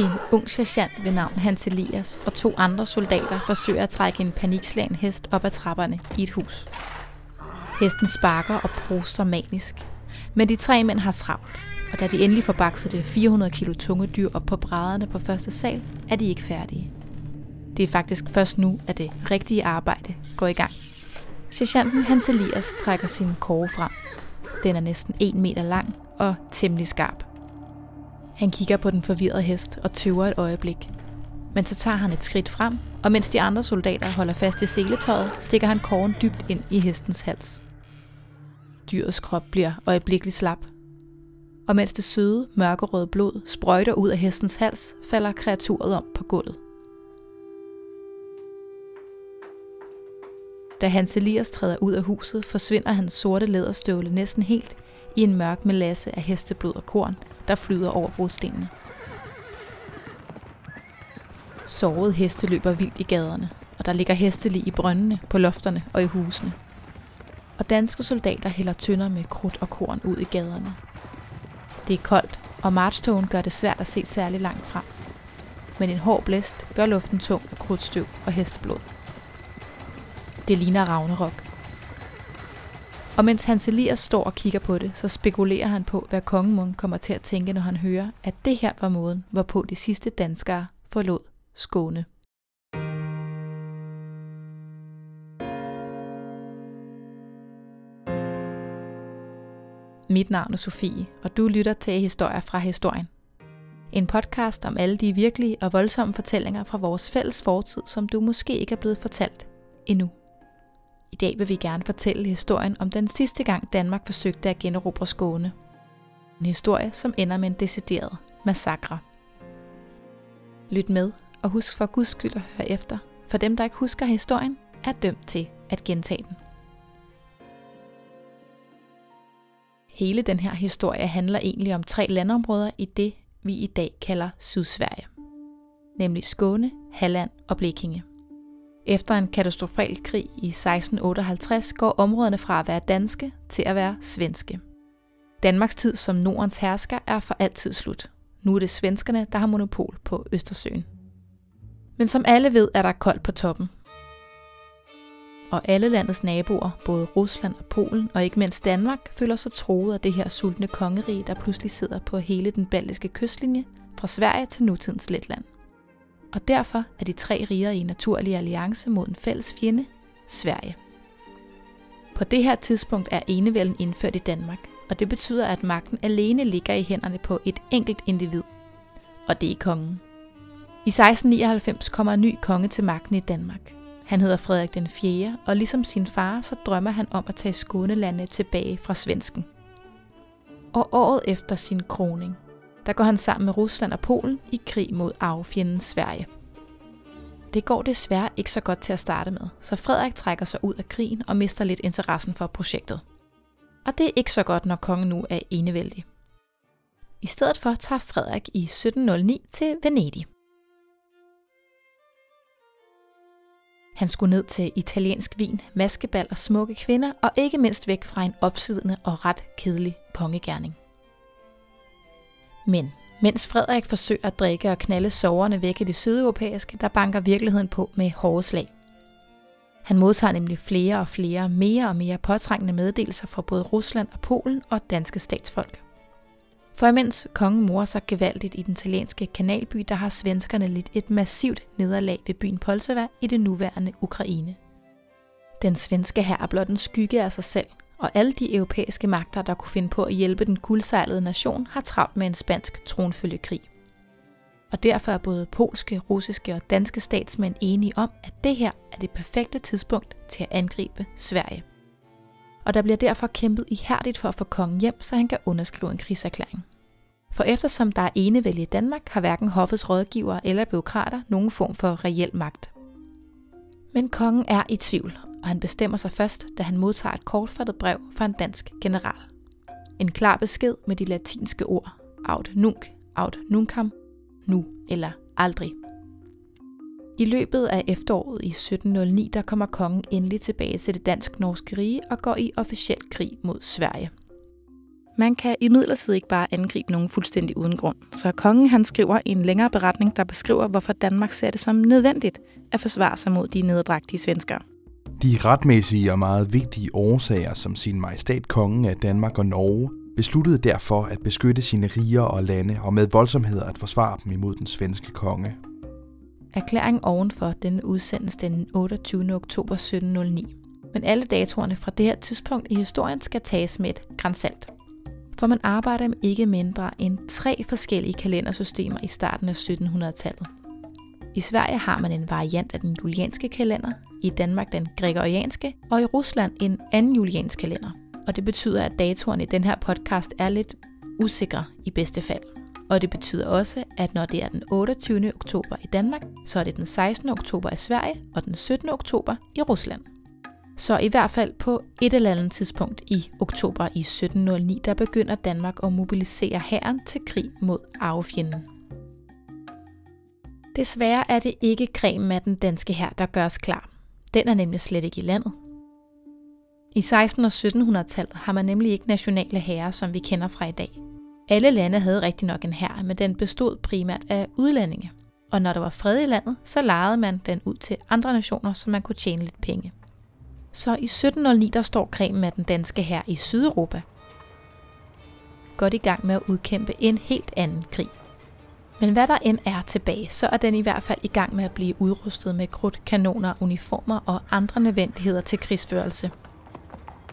En ung sergeant ved navn Hans Elias og to andre soldater forsøger at trække en panikslagen hest op ad trapperne i et hus. Hesten sparker og proster manisk, men de tre mænd har travlt, og da de endelig får bakset det 400 kilo tunge dyr op på brædderne på første sal, er de ikke færdige. Det er faktisk først nu, at det rigtige arbejde går i gang. Sergeanten Hans Elias trækker sin kåre frem. Den er næsten 1 meter lang og temmelig skarp. Han kigger på den forvirrede hest og tøver et øjeblik. Men så tager han et skridt frem, og mens de andre soldater holder fast i seletøjet, stikker han kåren dybt ind i hestens hals. Dyrets krop bliver øjeblikkeligt slap, og mens det søde, mørkerøde blod sprøjter ud af hestens hals, falder kreaturet om på gulvet. Da Hans Elias træder ud af huset, forsvinder hans sorte læderstøvle næsten helt i en mørk melasse af hesteblod og korn, der flyder over brostenene. Sårede heste løber vildt i gaderne, og der ligger hestelig i brøndene, på lofterne og i husene. Og danske soldater hælder tønder med krudt og korn ud i gaderne. Det er koldt, og marchtogen gør det svært at se særlig langt frem. Men en hård blæst gør luften tung af krudtstøv og hesteblod. Det ligner Ragnarok. Og mens Hans Elias står og kigger på det, så spekulerer han på, hvad kongemund kommer til at tænke, når han hører, at det her var måden, hvorpå de sidste danskere forlod Skåne. Mit navn er Sofie, og du lytter til Historier fra Historien. En podcast om alle de virkelige og voldsomme fortællinger fra vores fælles fortid, som du måske ikke er blevet fortalt endnu. Dag vil vi gerne fortælle historien om den sidste gang Danmark forsøgte at generobre Skåne. En historie, som ender med en decideret massakre. Lyt med, og husk for guds skyld at høre efter, for dem, der ikke husker historien, er dømt til at gentage den. Hele den her historie handler egentlig om tre landområder i det, vi i dag kalder Sydsverige. Nemlig Skåne, Halland og Blekinge. Efter en katastrofal krig i 1658 går områderne fra at være danske til at være svenske. Danmarks tid som Nordens hersker er for altid slut. Nu er det svenskerne, der har monopol på Østersøen. Men som alle ved, er der koldt på toppen. Og alle landets naboer, både Rusland og Polen og ikke mindst Danmark, føler sig troet af det her sultne kongerige, der pludselig sidder på hele den baltiske kystlinje fra Sverige til nutidens Letland og derfor er de tre riger i en naturlig alliance mod en fælles fjende, Sverige. På det her tidspunkt er enevælden indført i Danmark, og det betyder, at magten alene ligger i hænderne på et enkelt individ, og det er kongen. I 1699 kommer en ny konge til magten i Danmark. Han hedder Frederik den 4., og ligesom sin far, så drømmer han om at tage Skånelandet tilbage fra svensken. Og året efter sin kroning, der går han sammen med Rusland og Polen i krig mod arvefjenden Sverige. Det går desværre ikke så godt til at starte med, så Frederik trækker sig ud af krigen og mister lidt interessen for projektet. Og det er ikke så godt, når kongen nu er enevældig. I stedet for tager Frederik i 1709 til Venedig. Han skulle ned til italiensk vin, maskebal og smukke kvinder, og ikke mindst væk fra en opsidende og ret kedelig kongegærning. Men mens Frederik forsøger at drikke og knalde soverne væk i det sydeuropæiske, der banker virkeligheden på med hårde slag. Han modtager nemlig flere og flere mere og mere påtrængende meddelelser fra både Rusland og Polen og danske statsfolk. For imens kongen morer sig gevaldigt i den italienske kanalby, der har svenskerne lidt et massivt nederlag ved byen Polsava i det nuværende Ukraine. Den svenske her er blot en skygge af sig selv, og alle de europæiske magter, der kunne finde på at hjælpe den guldsejlede nation, har travlt med en spansk tronfølgekrig. Og derfor er både polske, russiske og danske statsmænd enige om, at det her er det perfekte tidspunkt til at angribe Sverige. Og der bliver derfor kæmpet ihærdigt for at få kongen hjem, så han kan underskrive en krigserklæring. For eftersom der er enevælde i Danmark, har hverken hoffets rådgivere eller byråkrater nogen form for reel magt. Men kongen er i tvivl, og han bestemmer sig først, da han modtager et kortfattet brev fra en dansk general. En klar besked med de latinske ord aut nunc, aut nuncam, nu eller aldrig. I løbet af efteråret i 1709, der kommer kongen endelig tilbage til det dansk-norske rige og går i officiel krig mod Sverige. Man kan imidlertid ikke bare angribe nogen fuldstændig uden grund, så kongen han skriver en længere beretning, der beskriver, hvorfor Danmark ser det som nødvendigt at forsvare sig mod de neddragtige svenskere. De retmæssige og meget vigtige årsager, som sin majestæt kongen af Danmark og Norge, besluttede derfor at beskytte sine riger og lande og med voldsomheder at forsvare dem imod den svenske konge. Erklæringen ovenfor den udsendes den 28. oktober 1709. Men alle datoerne fra det her tidspunkt i historien skal tages med et grænsalt. For man arbejder med ikke mindre end tre forskellige kalendersystemer i starten af 1700-tallet. I Sverige har man en variant af den julianske kalender, i Danmark den gregorianske, og i Rusland en anden juliansk kalender. Og det betyder, at datoerne i den her podcast er lidt usikre i bedste fald. Og det betyder også, at når det er den 28. oktober i Danmark, så er det den 16. oktober i Sverige og den 17. oktober i Rusland. Så i hvert fald på et eller andet tidspunkt i oktober i 1709, der begynder Danmark at mobilisere hæren til krig mod arvefjenden. Desværre er det ikke cremen af den danske hær, der gøres klar. Den er nemlig slet ikke i landet. I 1600- og 1700-tallet har man nemlig ikke nationale hære, som vi kender fra i dag. Alle lande havde rigtig nok en hær, men den bestod primært af udlændinge. Og når der var fred i landet, så lejede man den ud til andre nationer, så man kunne tjene lidt penge. Så i 1709 der står kremen af den danske hær i Sydeuropa godt i gang med at udkæmpe en helt anden krig. Men hvad der end er tilbage, så er den i hvert fald i gang med at blive udrustet med krudt, kanoner, uniformer og andre nødvendigheder til krigsførelse.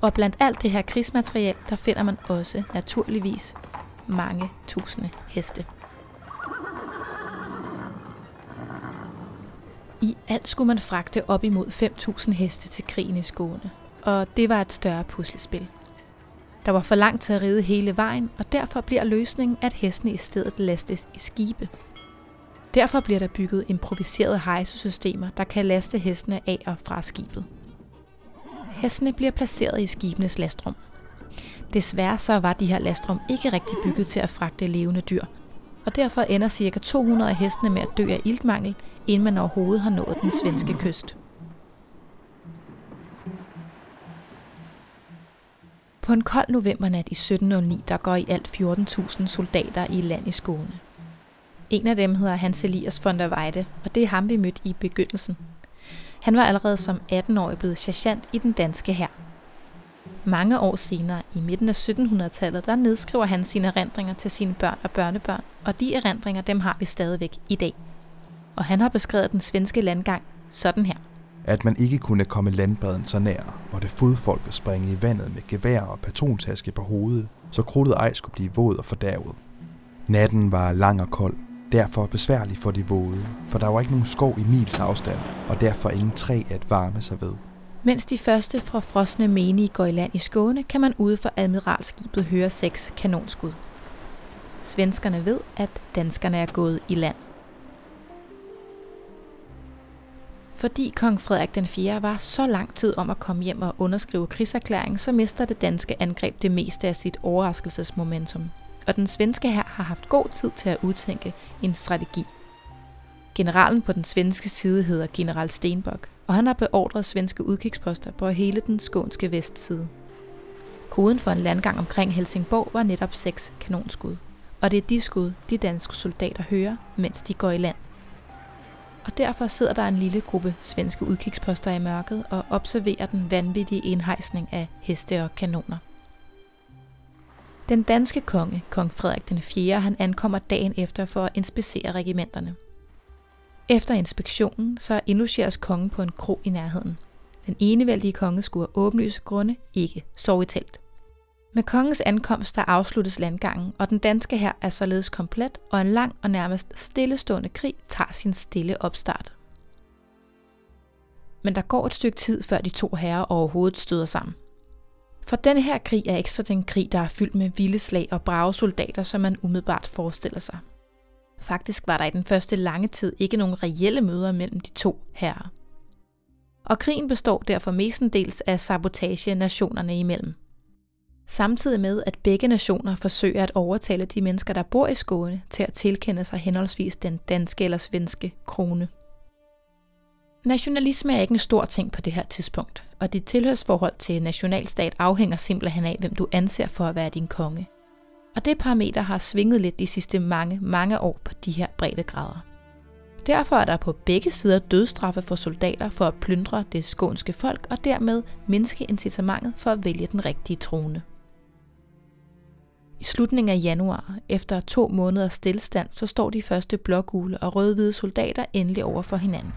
Og blandt alt det her krigsmateriel, der finder man også naturligvis mange tusinde heste. I alt skulle man fragte op imod 5.000 heste til krigen i Skåne, og det var et større puslespil. Der var for langt til at ride hele vejen, og derfor bliver løsningen, at hestene i stedet lastes i skibe. Derfor bliver der bygget improviserede hejsesystemer, der kan laste hestene af og fra skibet. Hestene bliver placeret i skibenes lastrum. Desværre så var de her lastrum ikke rigtig bygget til at fragte levende dyr, og derfor ender ca. 200 af hestene med at dø af iltmangel, inden man overhovedet har nået den svenske kyst. På en kold novembernat i 1709, der går i alt 14.000 soldater i land i Skåne. En af dem hedder Hans Elias von der Weide, og det er ham, vi mødte i begyndelsen. Han var allerede som 18-årig blevet sergeant i den danske hær. Mange år senere, i midten af 1700-tallet, der nedskriver han sine erindringer til sine børn og børnebørn, og de erindringer, dem har vi stadigvæk i dag. Og han har beskrevet den svenske landgang sådan her. At man ikke kunne komme landbredden så nær, måtte fodfolket springe i vandet med gevær og patrontaske på hovedet, så krudtet ej skulle blive våd og fordærvet. Natten var lang og kold, derfor besværlig for de våde, for der var ikke nogen skov i mils afstand, og derfor ingen træ at varme sig ved. Mens de første fra frosne menige går i land i Skåne, kan man ude for admiralskibet høre seks kanonskud. Svenskerne ved, at danskerne er gået i land. Fordi kong Frederik den 4. var så lang tid om at komme hjem og underskrive krigserklæringen, så mister det danske angreb det meste af sit overraskelsesmomentum. Og den svenske her har haft god tid til at udtænke en strategi. Generalen på den svenske side hedder general Stenbock, og han har beordret svenske udkigsposter på hele den skånske vestside. Koden for en landgang omkring Helsingborg var netop seks kanonskud. Og det er de skud, de danske soldater hører, mens de går i land. Og derfor sidder der en lille gruppe svenske udkigsposter i mørket og observerer den vanvittige indhejsning af heste og kanoner. Den danske konge, kong Frederik den 4., han ankommer dagen efter for at inspicere regimenterne – efter inspektionen så indlogeres kongen på en kro i nærheden. Den enevældige konge skulle af åbenlyse grunde ikke sove i telt. Med kongens ankomst der afsluttes landgangen, og den danske her er således komplet, og en lang og nærmest stillestående krig tager sin stille opstart. Men der går et stykke tid, før de to herrer overhovedet støder sammen. For denne her krig er ikke så den krig, der er fyldt med vilde slag og brave soldater, som man umiddelbart forestiller sig. Faktisk var der i den første lange tid ikke nogen reelle møder mellem de to herrer. Og krigen består derfor mestendels af sabotage nationerne imellem. Samtidig med, at begge nationer forsøger at overtale de mennesker, der bor i Skåne, til at tilkende sig henholdsvis den danske eller svenske krone. Nationalisme er ikke en stor ting på det her tidspunkt, og dit tilhørsforhold til nationalstat afhænger simpelthen af, hvem du anser for at være din konge – og det parameter har svinget lidt de sidste mange, mange år på de her breddegrader. Derfor er der på begge sider dødstraffe for soldater for at plyndre det skånske folk og dermed mindske incitamentet for at vælge den rigtige trone. I slutningen af januar, efter to måneders stillstand, så står de første blågule og rødhvide soldater endelig over for hinanden.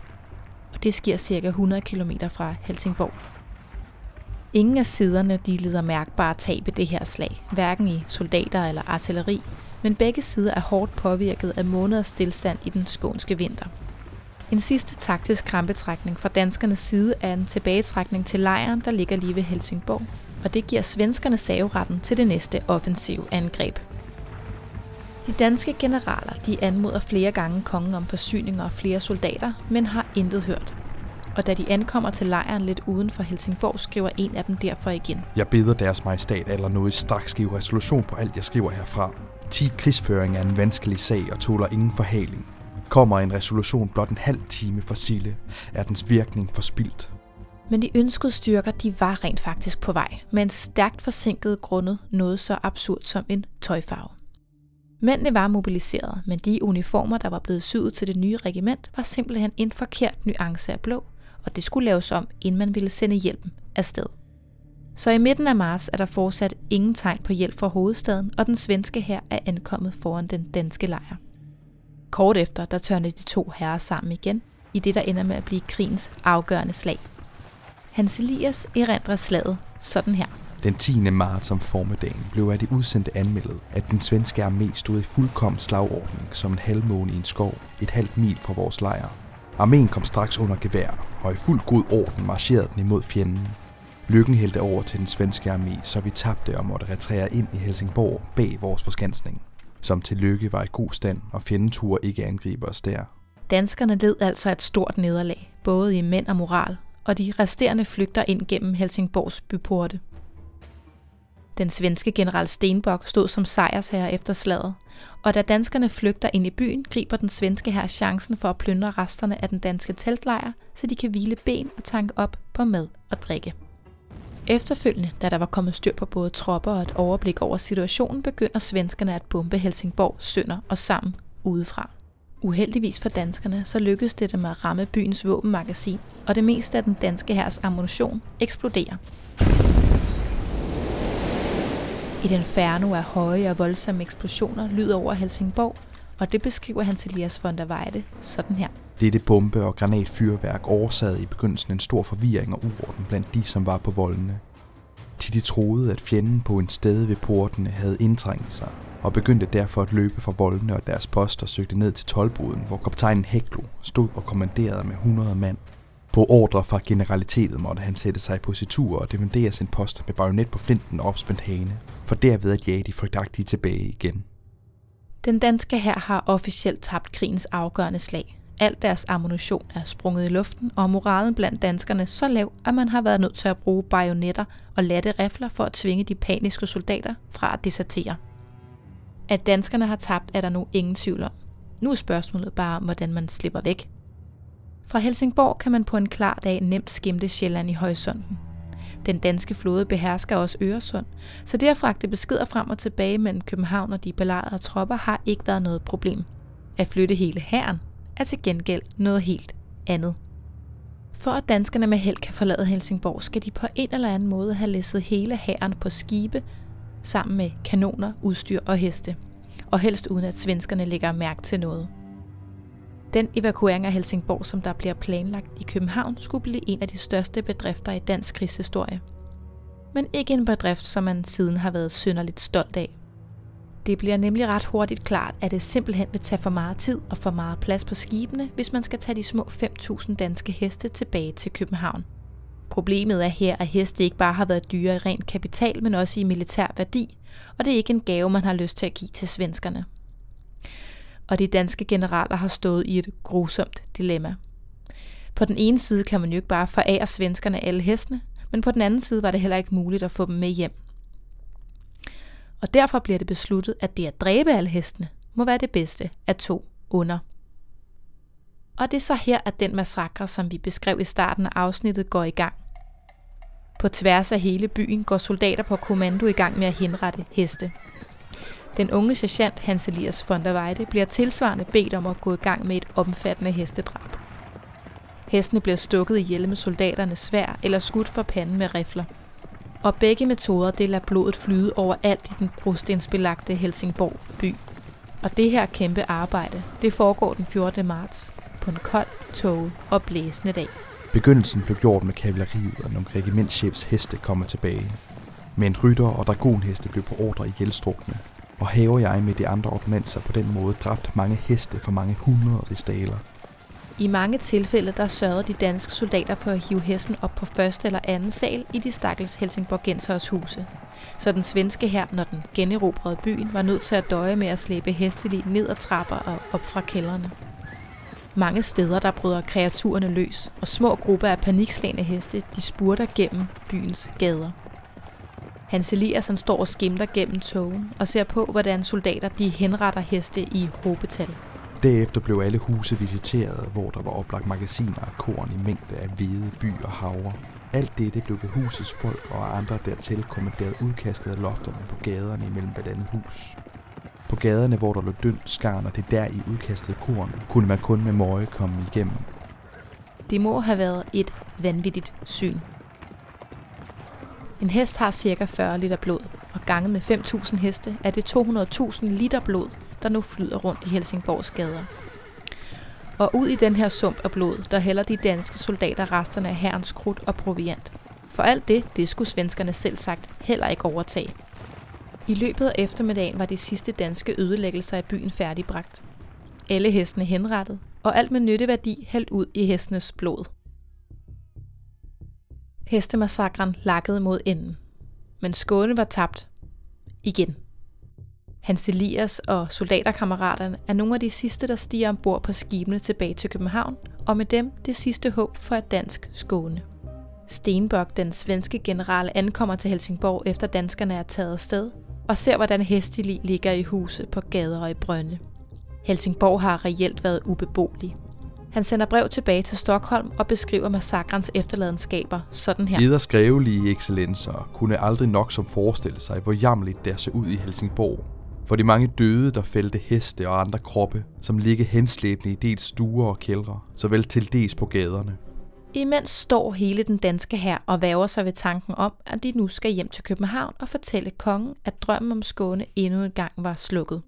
Og det sker ca. 100 km fra Helsingborg. Ingen af siderne de lider mærkbare tab i det her slag, hverken i soldater eller artilleri, men begge sider er hårdt påvirket af måneders stillstand i den skånske vinter. En sidste taktisk krampetrækning fra danskernes side er en tilbagetrækning til lejren, der ligger lige ved Helsingborg, og det giver svenskerne saveretten til det næste offensive angreb. De danske generaler de anmoder flere gange kongen om forsyninger og flere soldater, men har intet hørt. Og da de ankommer til lejren lidt uden for Helsingborg, skriver en af dem derfor igen. Jeg beder deres majestat eller noget straks give resolution på alt, jeg skriver herfra. 10 krigsføring er en vanskelig sag og tåler ingen forhaling. Kommer en resolution blot en halv time for Sille, er dens virkning forspildt. Men de ønskede styrker, de var rent faktisk på vej, men stærkt forsinket grundet noget så absurd som en tøjfarve. Mændene var mobiliseret, men de uniformer, der var blevet syet til det nye regiment, var simpelthen en forkert nuance af blå, og det skulle laves om, inden man ville sende hjælpen afsted. Så i midten af marts er der fortsat ingen tegn på hjælp fra hovedstaden, og den svenske her er ankommet foran den danske lejr. Kort efter, der tørnede de to herrer sammen igen, i det der ender med at blive krigens afgørende slag. Hans Elias erindrer slaget sådan her. Den 10. marts om formiddagen blev af det udsendte anmeldet, at den svenske armé stod i fuldkommen slagordning som en halvmåne i en skov, et halvt mil fra vores lejr. Armeen kom straks under gevær, og i fuld god orden marcherede den imod fjenden. Lykken hældte over til den svenske armé, så vi tabte og måtte retrære ind i Helsingborg bag vores forskansning. Som til lykke var i god stand, og fjenden turde ikke angribe os der. Danskerne led altså et stort nederlag, både i mænd og moral, og de resterende flygter ind gennem Helsingborgs byporte. Den svenske general Stenbock stod som sejrsherre efter slaget, og da danskerne flygter ind i byen, griber den svenske her chancen for at plyndre resterne af den danske teltlejr, så de kan hvile ben og tanke op på mad og drikke. Efterfølgende, da der var kommet styr på både tropper og et overblik over situationen, begynder svenskerne at bombe Helsingborg sønder og sammen udefra. Uheldigvis for danskerne, så lykkedes det dem at ramme byens våbenmagasin, og det meste af den danske hærs ammunition eksploderer. Et inferno af høje og voldsomme eksplosioner lyder over Helsingborg, og det beskriver Hans Elias von der Weide sådan her. Dette bombe- og granatfyrværk årsagede i begyndelsen en stor forvirring og uorden blandt de, som var på voldene. Til de troede, at fjenden på en sted ved portene havde indtrængt sig, og begyndte derfor at løbe fra voldene og deres poster søgte ned til tolvboden, hvor kaptajnen Heklo stod og kommanderede med 100 mand. På ordre fra generalitetet måtte han sætte sig i positur og defendere sin post med bajonet på flinten og opspændt hane, for derved at jage de frygtagtige tilbage igen. Den danske hær har officielt tabt krigens afgørende slag. Alt deres ammunition er sprunget i luften, og moralen blandt danskerne så lav, at man har været nødt til at bruge bajonetter og latte rifler for at tvinge de paniske soldater fra at desertere. At danskerne har tabt, er der nu ingen tvivl om. Nu er spørgsmålet bare, hvordan man slipper væk. Fra Helsingborg kan man på en klar dag nemt skimte Sjælland i horisonten. Den danske flåde behersker også Øresund, så det at fragte beskeder frem og tilbage mellem København og de belejrede tropper har ikke været noget problem. At flytte hele hæren er til gengæld noget helt andet. For at danskerne med held kan forlade Helsingborg, skal de på en eller anden måde have læsset hele hæren på skibe, sammen med kanoner, udstyr og heste. Og helst uden at svenskerne lægger mærke til noget. Den evakuering af Helsingborg, som der bliver planlagt i København, skulle blive en af de største bedrifter i dansk krigshistorie. Men ikke en bedrift, som man siden har været synderligt stolt af. Det bliver nemlig ret hurtigt klart, at det simpelthen vil tage for meget tid og for meget plads på skibene, hvis man skal tage de små 5.000 danske heste tilbage til København. Problemet er her, at heste ikke bare har været dyre i rent kapital, men også i militær værdi, og det er ikke en gave, man har lyst til at give til svenskerne. Og de danske generaler har stået i et grusomt dilemma. På den ene side kan man jo ikke bare forære svenskerne alle hestene, men på den anden side var det heller ikke muligt at få dem med hjem. Og derfor bliver det besluttet, at det at dræbe alle hestene må være det bedste af to under. Og det er så her, at den massakre, som vi beskrev i starten af afsnittet, går i gang. På tværs af hele byen går soldater på kommando i gang med at henrette heste. Den unge sergeant Hans Elias von der Weide bliver tilsvarende bedt om at gå i gang med et omfattende hestedrab. Hestene bliver stukket ihjel med soldaternes svær eller skudt for panden med rifler. Og begge metoder det lader blodet flyde over alt i den brostensbelagte Helsingborg by. Og det her kæmpe arbejde, det foregår den 14. marts på en kold, tåge og blæsende dag. Begyndelsen blev gjort med kavaleriet, og nogle regimentschefs heste kommer tilbage. Men rytter og dragonheste blev på ordre i gældstrukne, og haver jeg med de andre ordnanser på den måde dræbt mange heste for mange hundrede ristaler. I mange tilfælde der sørgede de danske soldater for at hive hesten op på første eller anden sal i de stakkels Helsingborgensers huse. Så den svenske her, når den generobrede byen, var nødt til at døje med at slæbe hestelig ned ad trapper og op fra kældrene. Mange steder der bryder kreaturerne løs, og små grupper af panikslagende heste de spurter gennem byens gader. Hans Elias han står og skimter gennem togen og ser på, hvordan soldater de henretter heste i hobetal. Derefter blev alle huse visiteret, hvor der var oplagt magasiner af korn i mængde af hvide, by og havre. Alt dette blev ved husets folk og andre dertil kommanderet udkastet af lofterne på gaderne imellem blandt andet hus. På gaderne, hvor der lå dønt skarn og det der i udkastet korn, kunne man kun med møje komme igennem. Det må have været et vanvittigt syn. En hest har ca. 40 liter blod, og ganget med 5.000 heste er det 200.000 liter blod, der nu flyder rundt i Helsingborgs gader. Og ud i den her sump af blod, der hælder de danske soldater resterne af herrens krudt og proviant. For alt det, det skulle svenskerne selv sagt heller ikke overtage. I løbet af eftermiddagen var de sidste danske ødelæggelser af byen færdigbragt. Alle hestene henrettet, og alt med nytteværdi hældt ud i hestenes blod. Hestemassakren lakkede mod enden. Men Skåne var tabt. Igen. Hans Elias og soldaterkammeraterne er nogle af de sidste, der stiger ombord på skibene tilbage til København, og med dem det sidste håb for et dansk Skåne. Stenbok, den svenske general, ankommer til Helsingborg efter danskerne er taget afsted, og ser, hvordan hestelig ligger i huse på gader og i brønde. Helsingborg har reelt været ubeboelig. Han sender brev tilbage til Stockholm og beskriver massakrens efterladenskaber sådan her. Eders skrevelige excellencer kunne aldrig nok som forestille sig, hvor jammerligt der så ud i Helsingborg. For de mange døde, der fældte heste og andre kroppe, som ligger henslæbende i dels stuer og kældre, såvel til dels på gaderne. Imens står hele den danske her og væver sig ved tanken om, at de nu skal hjem til København og fortælle kongen, at drømmen om Skåne endnu en gang var slukket.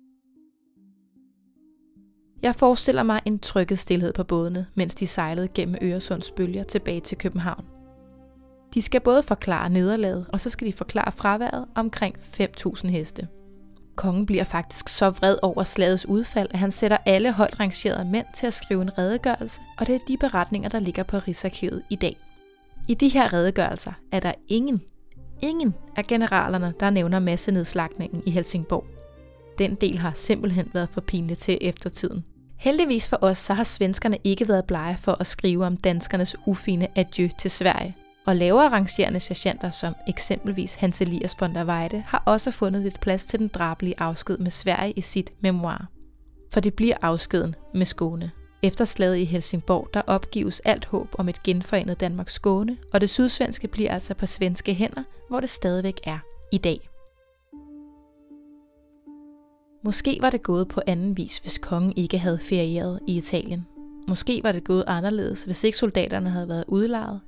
Jeg forestiller mig en trykket stillhed på bådene, mens de sejlede gennem Øresunds bølger tilbage til København. De skal både forklare nederlaget, og så skal de forklare fraværet omkring 5.000 heste. Kongen bliver faktisk så vred over slagets udfald, at han sætter alle højt rangerede mænd til at skrive en redegørelse, og det er de beretninger, der ligger på Rigsarkivet i dag. I de her redegørelser er der ingen, ingen af generalerne, der nævner massenedslagningen i Helsingborg. Den del har simpelthen været for pinlig til eftertiden. Heldigvis for os, så har svenskerne ikke været blege for at skrive om danskernes ufine adieu til Sverige. Og lavere rangerende sergeanter som eksempelvis Hans Elias von der Weide har også fundet lidt plads til den drabelige afsked med Sverige i sit memoir. For det bliver afskeden med Skåne. Efter slaget i Helsingborg, der opgives alt håb om et genforenet Danmark Skåne, og det sydsvenske bliver altså på svenske hænder, hvor det stadigvæk er i dag. Måske var det gået på anden vis, hvis kongen ikke havde ferieret i Italien. Måske var det gået anderledes, hvis ikke soldaterne havde været udlejet.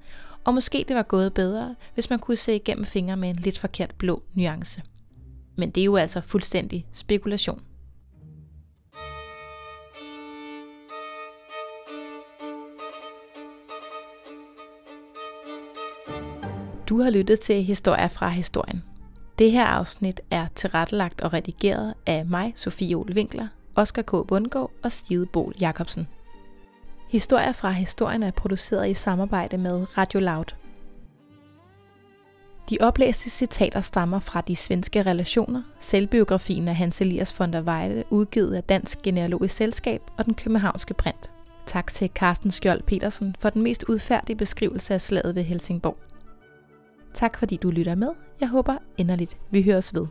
Og måske det var gået bedre, hvis man kunne se igennem fingre med en lidt forkert blå nuance. Men det er jo altså fuldstændig spekulation. Du har lyttet til Historier fra historien. Det her afsnit er tilrettelagt og redigeret af mig, Sofie Ole Winkler, Oscar K. Bundgaard og Stide Bol Jacobsen. Historier fra historien er produceret i samarbejde med Radio Loud. De oplæste citater stammer fra de svenske relationer, selvbiografien af Hans Elias von der Weide, udgivet af Dansk Genealogisk Selskab og den københavnske print. Tak til Carsten Skjold Petersen for den mest udfærdige beskrivelse af slaget ved Helsingborg. Tak fordi du lytter med. Jeg håber enderligt, vi høres ved.